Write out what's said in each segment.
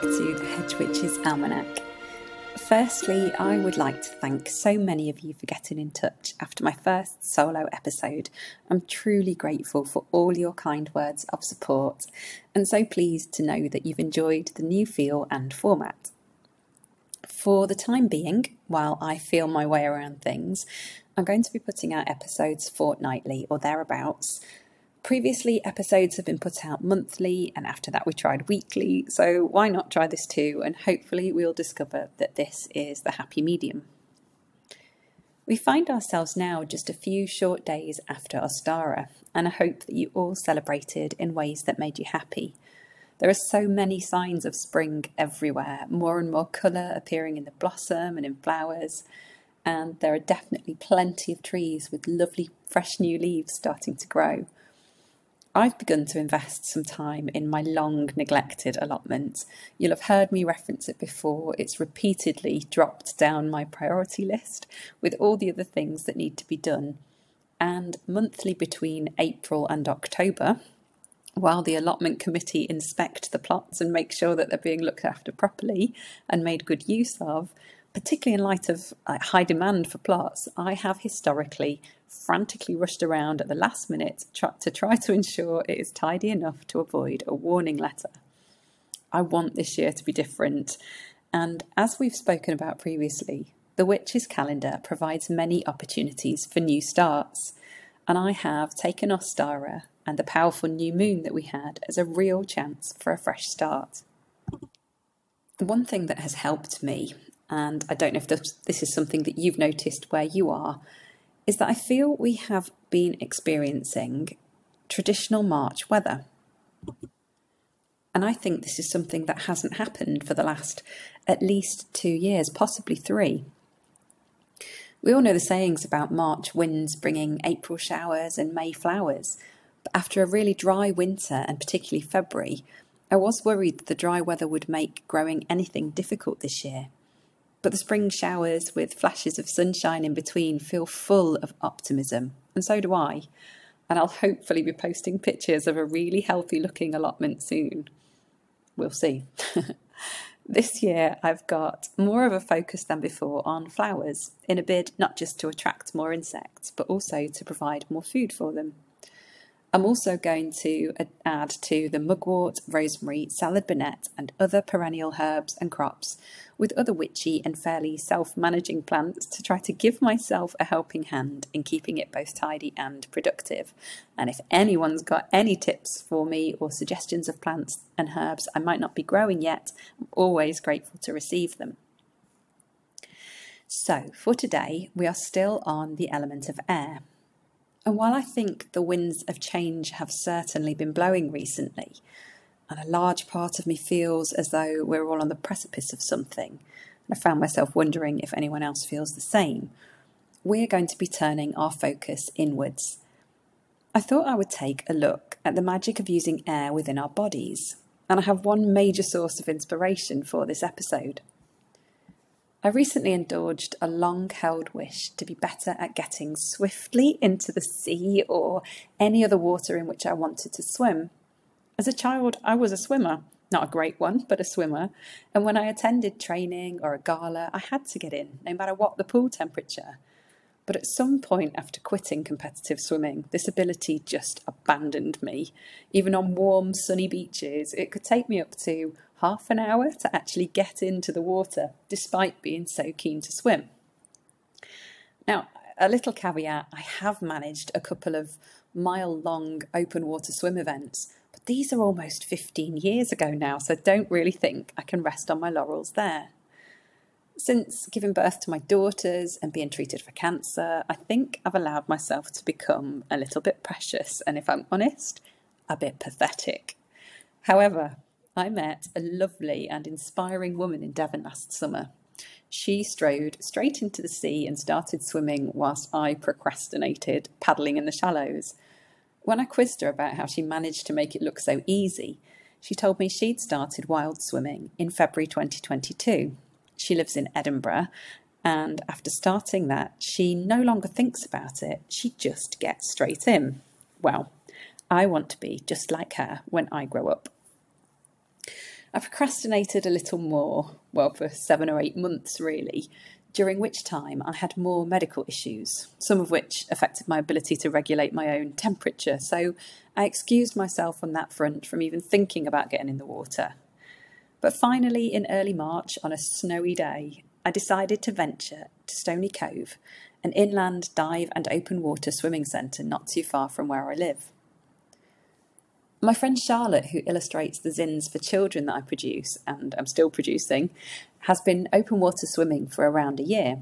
Back to the Hedge Witch's Almanac. Firstly, I would like to thank so many of you for getting in touch after my first solo episode. I'm truly grateful for all your kind words of support, and so pleased to know that you've enjoyed the new feel and format. For the time being, while I feel my way around things, I'm going to be putting out episodes fortnightly or thereabouts Previously, episodes have been put out monthly, and after that, we tried weekly. So, why not try this too? And hopefully, we'll discover that this is the happy medium. We find ourselves now just a few short days after Ostara, and I hope that you all celebrated in ways that made you happy. There are so many signs of spring everywhere, more and more colour appearing in the blossom and in flowers, and there are definitely plenty of trees with lovely fresh new leaves starting to grow. I've begun to invest some time in my long neglected allotment. You'll have heard me reference it before. It's repeatedly dropped down my priority list with all the other things that need to be done. And monthly between April and October, while the allotment committee inspect the plots and make sure that they're being looked after properly and made good use of, particularly in light of high demand for plots, I have historically frantically rushed around at the last minute to try to ensure it is tidy enough to avoid a warning letter. I want this year to be different, and as we've spoken about previously, the Witch's calendar provides many opportunities for new starts, and I have taken Ostara and the powerful new moon that we had as a real chance for a fresh start. The one thing that has helped me, and I don't know if this is something that you've noticed where you are, is that I feel we have been experiencing traditional March weather. And I think this is something that hasn't happened for the last at least two years, possibly three. We all know the sayings about March winds bringing April showers and May flowers. But after a really dry winter, and particularly February, I was worried that the dry weather would make growing anything difficult this year. But the spring showers with flashes of sunshine in between feel full of optimism, and so do I. And I'll hopefully be posting pictures of a really healthy looking allotment soon. We'll see. this year, I've got more of a focus than before on flowers, in a bid not just to attract more insects, but also to provide more food for them. I'm also going to add to the mugwort, rosemary, salad burnet, and other perennial herbs and crops with other witchy and fairly self managing plants to try to give myself a helping hand in keeping it both tidy and productive. And if anyone's got any tips for me or suggestions of plants and herbs I might not be growing yet, I'm always grateful to receive them. So, for today, we are still on the element of air. And while I think the winds of change have certainly been blowing recently, and a large part of me feels as though we're all on the precipice of something, and I found myself wondering if anyone else feels the same, we're going to be turning our focus inwards. I thought I would take a look at the magic of using air within our bodies, and I have one major source of inspiration for this episode. I recently indulged a long held wish to be better at getting swiftly into the sea or any other water in which I wanted to swim. As a child, I was a swimmer, not a great one, but a swimmer, and when I attended training or a gala, I had to get in, no matter what the pool temperature. But at some point after quitting competitive swimming, this ability just abandoned me. Even on warm, sunny beaches, it could take me up to half an hour to actually get into the water, despite being so keen to swim. Now, a little caveat I have managed a couple of mile long open water swim events, but these are almost 15 years ago now, so don't really think I can rest on my laurels there. Since giving birth to my daughters and being treated for cancer, I think I've allowed myself to become a little bit precious and, if I'm honest, a bit pathetic. However, I met a lovely and inspiring woman in Devon last summer. She strode straight into the sea and started swimming whilst I procrastinated, paddling in the shallows. When I quizzed her about how she managed to make it look so easy, she told me she'd started wild swimming in February 2022. She lives in Edinburgh, and after starting that, she no longer thinks about it, she just gets straight in. Well, I want to be just like her when I grow up. I procrastinated a little more, well, for seven or eight months really, during which time I had more medical issues, some of which affected my ability to regulate my own temperature, so I excused myself on that front from even thinking about getting in the water. But finally, in early March, on a snowy day, I decided to venture to Stony Cove, an inland dive and open water swimming centre not too far from where I live. My friend Charlotte, who illustrates the zines for children that I produce and I'm still producing, has been open water swimming for around a year.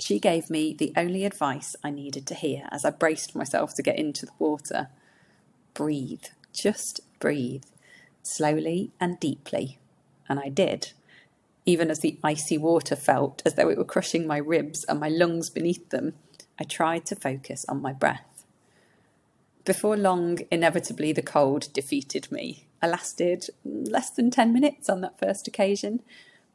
She gave me the only advice I needed to hear as I braced myself to get into the water breathe, just breathe, slowly and deeply. And I did, even as the icy water felt as though it were crushing my ribs and my lungs beneath them. I tried to focus on my breath. Before long, inevitably, the cold defeated me. I lasted less than 10 minutes on that first occasion,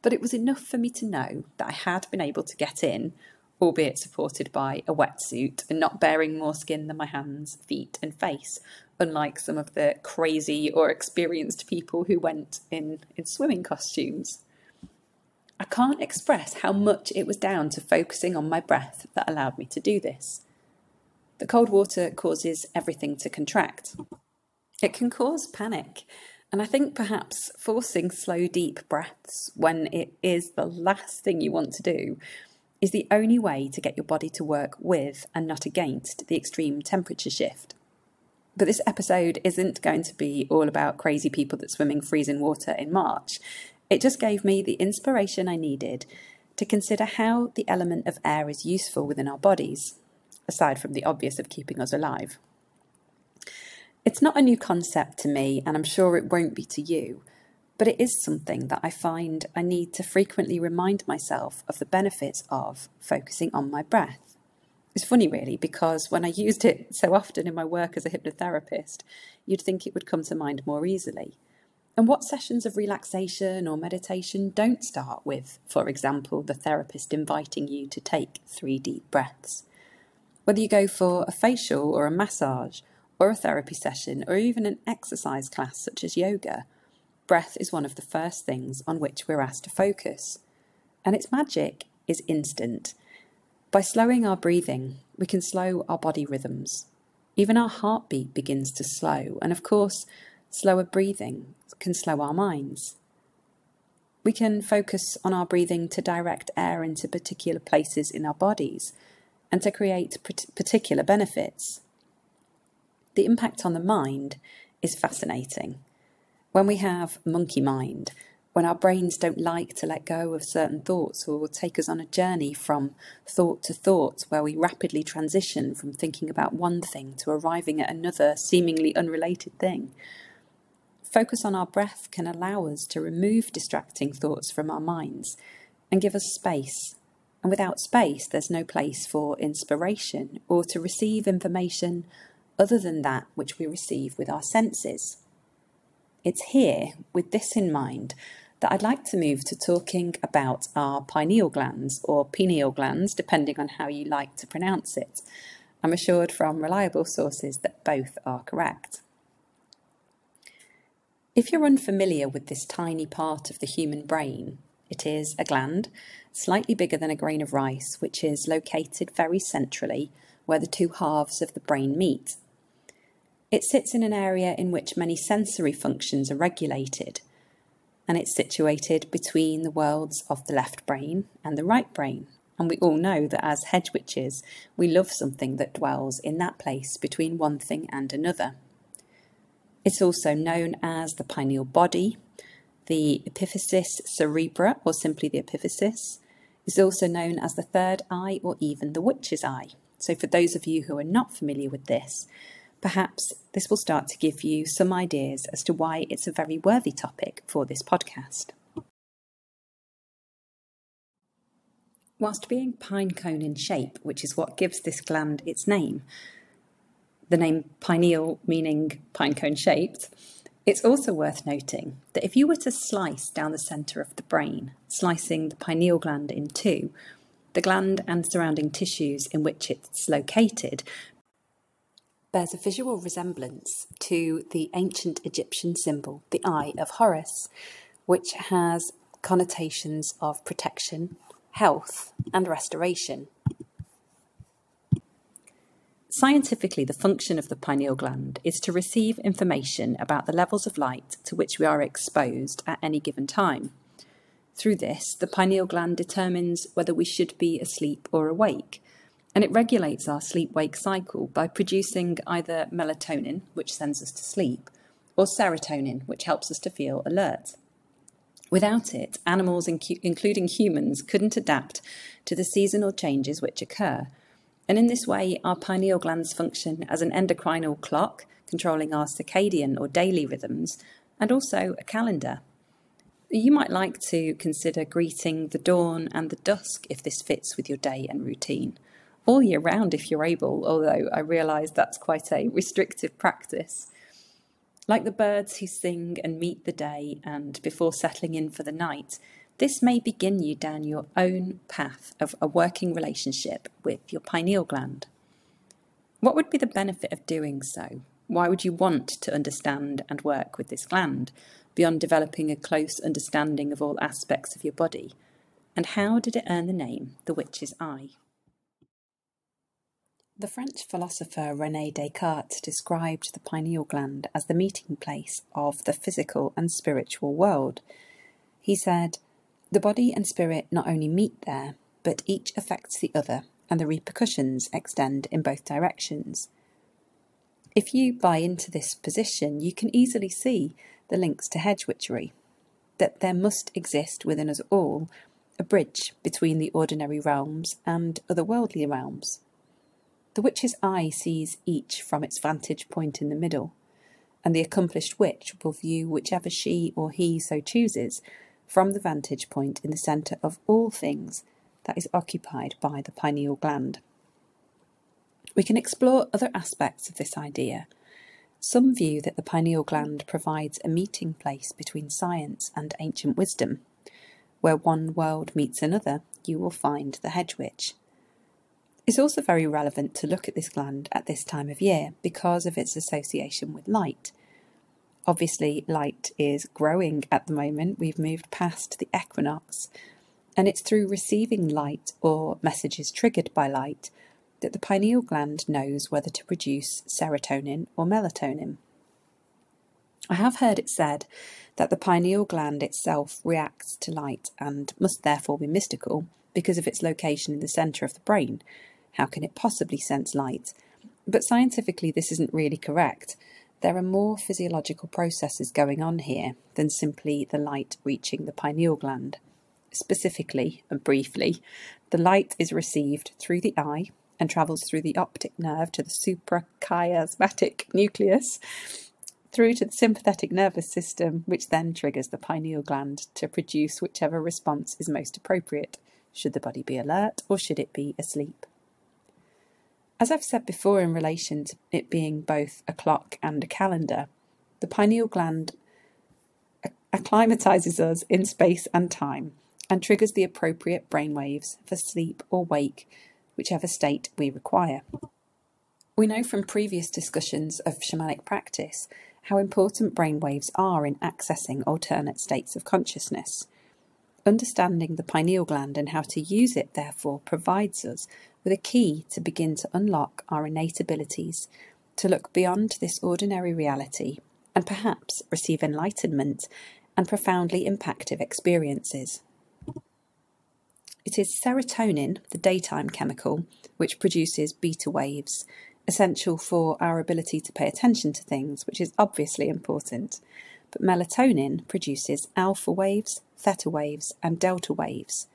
but it was enough for me to know that I had been able to get in, albeit supported by a wetsuit and not bearing more skin than my hands, feet, and face, unlike some of the crazy or experienced people who went in, in swimming costumes. I can't express how much it was down to focusing on my breath that allowed me to do this. The cold water causes everything to contract. It can cause panic, and I think perhaps forcing slow, deep breaths when it is the last thing you want to do is the only way to get your body to work with and not against the extreme temperature shift. But this episode isn't going to be all about crazy people that swim in freezing water in March. It just gave me the inspiration I needed to consider how the element of air is useful within our bodies aside from the obvious of keeping us alive. It's not a new concept to me, and I'm sure it won't be to you, but it is something that I find I need to frequently remind myself of the benefits of focusing on my breath. It's funny, really, because when I used it so often in my work as a hypnotherapist, you'd think it would come to mind more easily. And what sessions of relaxation or meditation don't start with, for example, the therapist inviting you to take three deep breaths? Whether you go for a facial or a massage, or a therapy session, or even an exercise class such as yoga, breath is one of the first things on which we're asked to focus. And its magic is instant. By slowing our breathing, we can slow our body rhythms. Even our heartbeat begins to slow, and of course, slower breathing can slow our minds. We can focus on our breathing to direct air into particular places in our bodies and to create particular benefits. The impact on the mind is fascinating. When we have monkey mind, when our brains don't like to let go of certain thoughts or take us on a journey from thought to thought, where we rapidly transition from thinking about one thing to arriving at another seemingly unrelated thing. Focus on our breath can allow us to remove distracting thoughts from our minds and give us space and without space, there's no place for inspiration or to receive information other than that which we receive with our senses. It's here, with this in mind, that I'd like to move to talking about our pineal glands or pineal glands, depending on how you like to pronounce it. I'm assured from reliable sources that both are correct. If you're unfamiliar with this tiny part of the human brain, it is a gland, slightly bigger than a grain of rice, which is located very centrally where the two halves of the brain meet. It sits in an area in which many sensory functions are regulated, and it's situated between the worlds of the left brain and the right brain. And we all know that as hedge witches, we love something that dwells in that place between one thing and another. It's also known as the pineal body the epiphysis cerebri, or simply the epiphysis, is also known as the third eye or even the witch's eye. So, for those of you who are not familiar with this, perhaps this will start to give you some ideas as to why it's a very worthy topic for this podcast. Whilst being pine cone in shape, which is what gives this gland its name, the name pineal meaning pine cone shaped, it's also worth noting that if you were to slice down the centre of the brain, slicing the pineal gland in two, the gland and surrounding tissues in which it's located bears a visual resemblance to the ancient Egyptian symbol, the Eye of Horus, which has connotations of protection, health, and restoration. Scientifically, the function of the pineal gland is to receive information about the levels of light to which we are exposed at any given time. Through this, the pineal gland determines whether we should be asleep or awake, and it regulates our sleep wake cycle by producing either melatonin, which sends us to sleep, or serotonin, which helps us to feel alert. Without it, animals, including humans, couldn't adapt to the seasonal changes which occur. And in this way, our pineal glands function as an endocrinal clock, controlling our circadian or daily rhythms, and also a calendar. You might like to consider greeting the dawn and the dusk if this fits with your day and routine all year round if you're able, although I realise that's quite a restrictive practice. Like the birds who sing and meet the day and before settling in for the night, this may begin you down your own path of a working relationship with your pineal gland. What would be the benefit of doing so? Why would you want to understand and work with this gland beyond developing a close understanding of all aspects of your body? And how did it earn the name the witch's eye? The French philosopher Rene Descartes described the pineal gland as the meeting place of the physical and spiritual world. He said, The body and spirit not only meet there, but each affects the other, and the repercussions extend in both directions. If you buy into this position, you can easily see the links to hedge witchery, that there must exist within us all a bridge between the ordinary realms and otherworldly realms. The witch's eye sees each from its vantage point in the middle, and the accomplished witch will view whichever she or he so chooses from the vantage point in the centre of all things that is occupied by the pineal gland. We can explore other aspects of this idea. Some view that the pineal gland provides a meeting place between science and ancient wisdom. Where one world meets another, you will find the hedge witch. It's also very relevant to look at this gland at this time of year because of its association with light. Obviously, light is growing at the moment. We've moved past the equinox, and it's through receiving light or messages triggered by light that the pineal gland knows whether to produce serotonin or melatonin. I have heard it said that the pineal gland itself reacts to light and must therefore be mystical because of its location in the centre of the brain, how can it possibly sense light? But scientifically, this isn't really correct. There are more physiological processes going on here than simply the light reaching the pineal gland. Specifically and briefly, the light is received through the eye and travels through the optic nerve to the suprachiasmatic nucleus, through to the sympathetic nervous system, which then triggers the pineal gland to produce whichever response is most appropriate. Should the body be alert or should it be asleep? As I've said before in relation to it being both a clock and a calendar, the pineal gland acclimatizes us in space and time and triggers the appropriate brain waves for sleep or wake, whichever state we require. We know from previous discussions of shamanic practice how important brain waves are in accessing alternate states of consciousness. Understanding the pineal gland and how to use it, therefore, provides us with a key to begin to unlock our innate abilities to look beyond this ordinary reality and perhaps receive enlightenment and profoundly impactful experiences. It is serotonin, the daytime chemical, which produces beta waves, essential for our ability to pay attention to things, which is obviously important. But melatonin produces alpha waves, theta waves, and delta waves.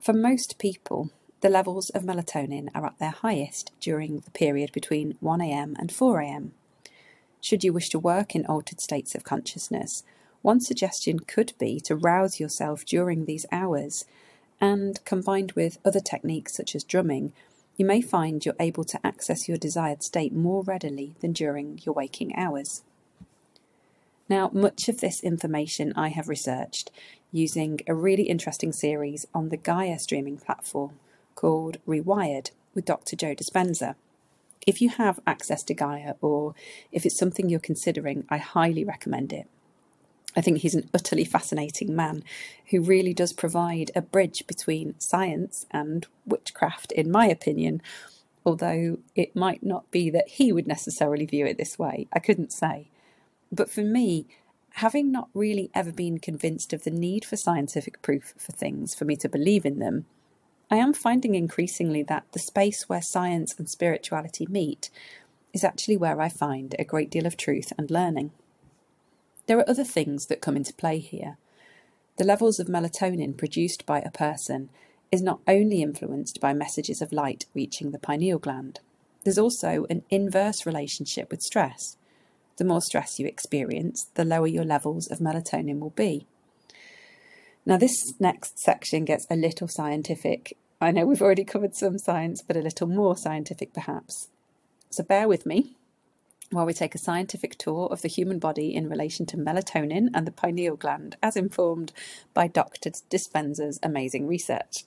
For most people, the levels of melatonin are at their highest during the period between 1am and 4am. Should you wish to work in altered states of consciousness, one suggestion could be to rouse yourself during these hours, and combined with other techniques such as drumming, you may find you're able to access your desired state more readily than during your waking hours. Now, much of this information I have researched using a really interesting series on the Gaia streaming platform called Rewired with Dr. Joe Dispenza. If you have access to Gaia or if it's something you're considering, I highly recommend it. I think he's an utterly fascinating man who really does provide a bridge between science and witchcraft, in my opinion, although it might not be that he would necessarily view it this way. I couldn't say. But for me, having not really ever been convinced of the need for scientific proof for things for me to believe in them, I am finding increasingly that the space where science and spirituality meet is actually where I find a great deal of truth and learning. There are other things that come into play here. The levels of melatonin produced by a person is not only influenced by messages of light reaching the pineal gland, there's also an inverse relationship with stress. The more stress you experience, the lower your levels of melatonin will be. Now, this next section gets a little scientific. I know we've already covered some science, but a little more scientific perhaps. So bear with me while we take a scientific tour of the human body in relation to melatonin and the pineal gland, as informed by Dr. Dispenza's amazing research.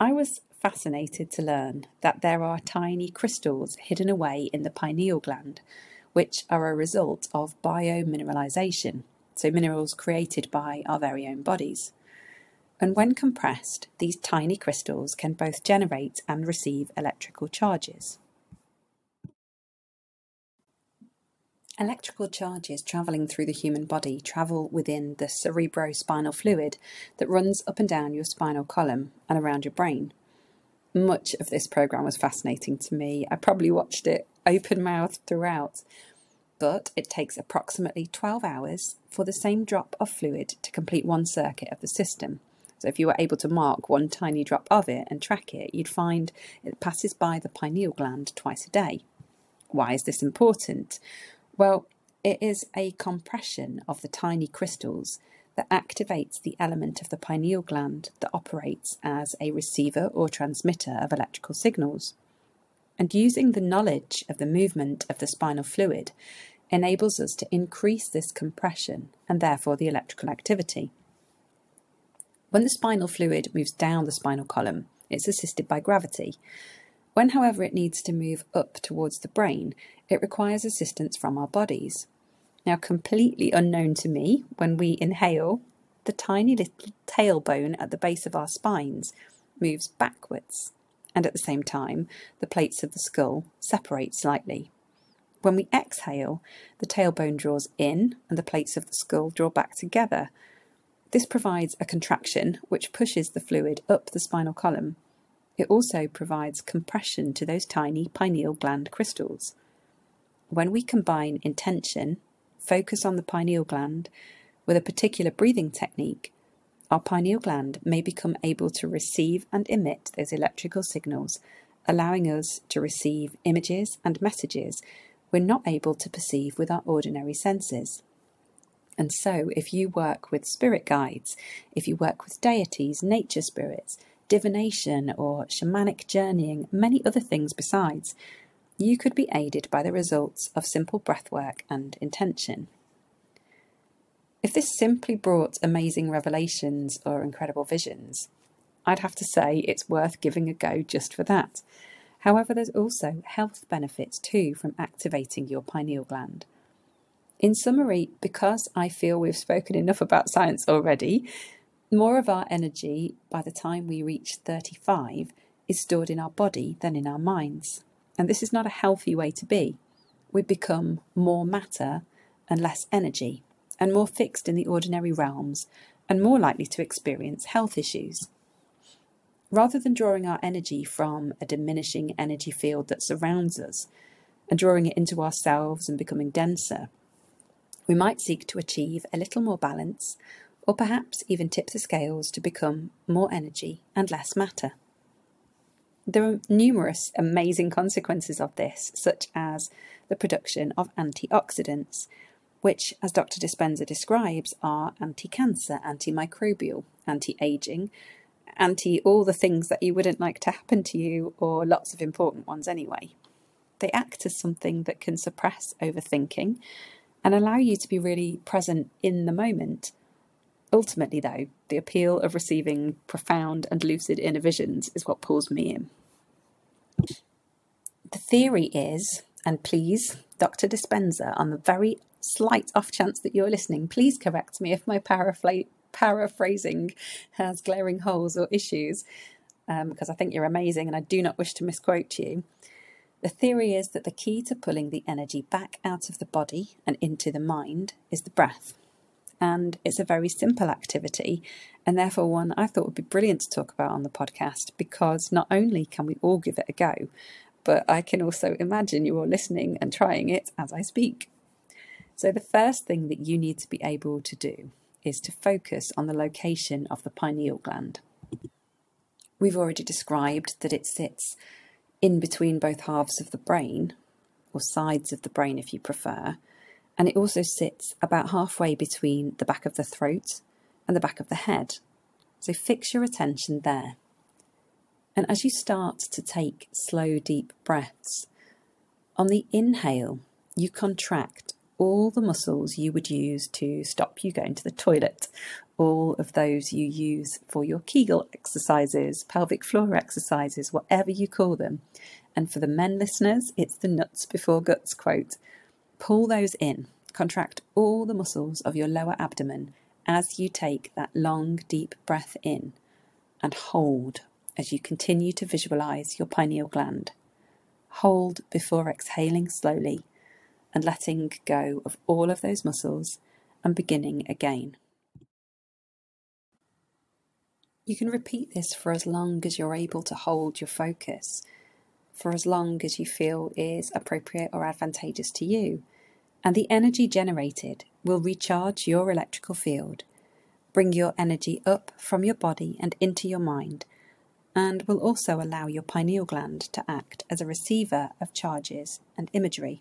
I was fascinated to learn that there are tiny crystals hidden away in the pineal gland, which are a result of biomineralization, so minerals created by our very own bodies. And when compressed, these tiny crystals can both generate and receive electrical charges. Electrical charges travelling through the human body travel within the cerebrospinal fluid that runs up and down your spinal column and around your brain. Much of this programme was fascinating to me. I probably watched it open mouthed throughout, but it takes approximately 12 hours for the same drop of fluid to complete one circuit of the system. So, if you were able to mark one tiny drop of it and track it, you'd find it passes by the pineal gland twice a day. Why is this important? Well, it is a compression of the tiny crystals that activates the element of the pineal gland that operates as a receiver or transmitter of electrical signals. And using the knowledge of the movement of the spinal fluid enables us to increase this compression and therefore the electrical activity. When the spinal fluid moves down the spinal column, it's assisted by gravity, when, however, it needs to move up towards the brain, it requires assistance from our bodies. Now, completely unknown to me, when we inhale, the tiny little tailbone at the base of our spines moves backwards, and at the same time, the plates of the skull separate slightly. When we exhale, the tailbone draws in and the plates of the skull draw back together. This provides a contraction which pushes the fluid up the spinal column it also provides compression to those tiny pineal gland crystals. When we combine intention, focus on the pineal gland, with a particular breathing technique, our pineal gland may become able to receive and emit those electrical signals, allowing us to receive images and messages we're not able to perceive with our ordinary senses. And so, if you work with spirit guides, if you work with deities, nature spirits, divination or shamanic journeying, many other things besides, you could be aided by the results of simple breathwork and intention. If this simply brought amazing revelations or incredible visions, I'd have to say it's worth giving a go just for that. However, there's also health benefits too from activating your pineal gland. In summary, because I feel we've spoken enough about science already, more of our energy by the time we reach 35 is stored in our body than in our minds. And this is not a healthy way to be. We become more matter and less energy, and more fixed in the ordinary realms, and more likely to experience health issues. Rather than drawing our energy from a diminishing energy field that surrounds us and drawing it into ourselves and becoming denser, we might seek to achieve a little more balance or perhaps even tip the scales to become more energy and less matter. There are numerous amazing consequences of this, such as the production of antioxidants, which, as Dr. Dispenza describes, are anti cancer, antimicrobial, anti aging, anti all the things that you wouldn't like to happen to you, or lots of important ones anyway. They act as something that can suppress overthinking and allow you to be really present in the moment Ultimately, though, the appeal of receiving profound and lucid inner visions is what pulls me in. The theory is, and please, Dr. Dispenza, on the very slight off chance that you're listening, please correct me if my paraphrase paraphrasing has glaring holes or issues, um, because I think you're amazing and I do not wish to misquote you. The theory is that the key to pulling the energy back out of the body and into the mind is the breath. And it's a very simple activity, and therefore one I thought would be brilliant to talk about on the podcast because not only can we all give it a go, but I can also imagine you all listening and trying it as I speak. So, the first thing that you need to be able to do is to focus on the location of the pineal gland. We've already described that it sits in between both halves of the brain, or sides of the brain if you prefer, and it also sits about halfway between the back of the throat and the back of the head. So fix your attention there. And as you start to take slow, deep breaths, on the inhale, you contract all the muscles you would use to stop you going to the toilet all of those you use for your Kegel exercises, pelvic floor exercises, whatever you call them. And for the men listeners, it's the nuts before guts quote. Pull those in, contract all the muscles of your lower abdomen as you take that long, deep breath in, and hold as you continue to visualize your pineal gland. Hold before exhaling slowly and letting go of all of those muscles and beginning again. You can repeat this for as long as you're able to hold your focus, for as long as you feel is appropriate or advantageous to you, and the energy generated will recharge your electrical field, bring your energy up from your body and into your mind, and will also allow your pineal gland to act as a receiver of charges and imagery.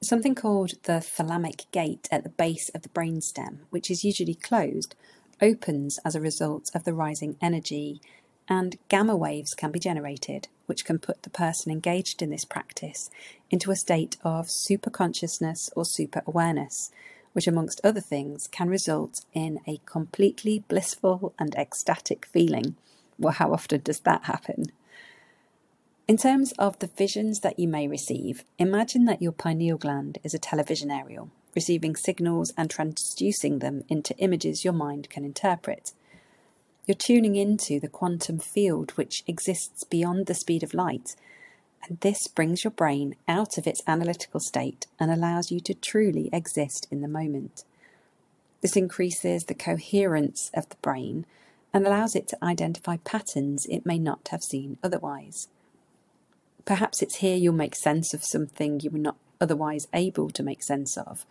Something called the thalamic gate at the base of the brainstem, which is usually closed, opens as a result of the rising energy, and gamma waves can be generated, which can put the person engaged in this practice into a state of super consciousness or super awareness, which, amongst other things, can result in a completely blissful and ecstatic feeling. Well, how often does that happen? In terms of the visions that you may receive, imagine that your pineal gland is a television aerial receiving signals and transducing them into images your mind can interpret. You're tuning into the quantum field which exists beyond the speed of light, and this brings your brain out of its analytical state and allows you to truly exist in the moment. This increases the coherence of the brain and allows it to identify patterns it may not have seen otherwise. Perhaps it's here you'll make sense of something you were not otherwise able to make sense of.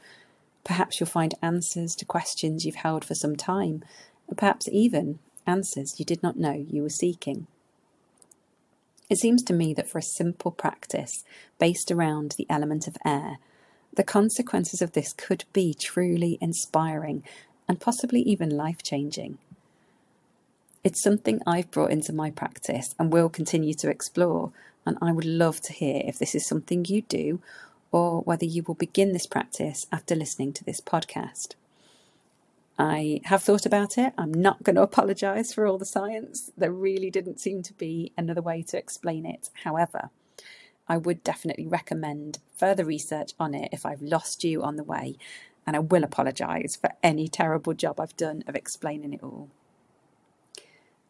Perhaps you'll find answers to questions you've held for some time, perhaps even answers you did not know you were seeking. It seems to me that for a simple practice based around the element of air, the consequences of this could be truly inspiring and possibly even life changing. It's something I've brought into my practice and will continue to explore, and I would love to hear if this is something you do or whether you will begin this practice after listening to this podcast. I have thought about it. I'm not going to apologise for all the science. There really didn't seem to be another way to explain it. However, I would definitely recommend further research on it if I've lost you on the way, and I will apologise for any terrible job I've done of explaining it all.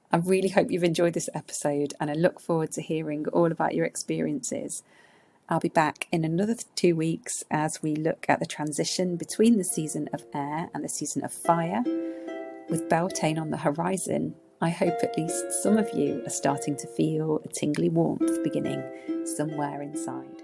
I really hope you've enjoyed this episode, and I look forward to hearing all about your experiences. I'll be back in another two weeks as we look at the transition between the season of air and the season of fire. With Beltane on the horizon, I hope at least some of you are starting to feel a tingly warmth beginning somewhere inside.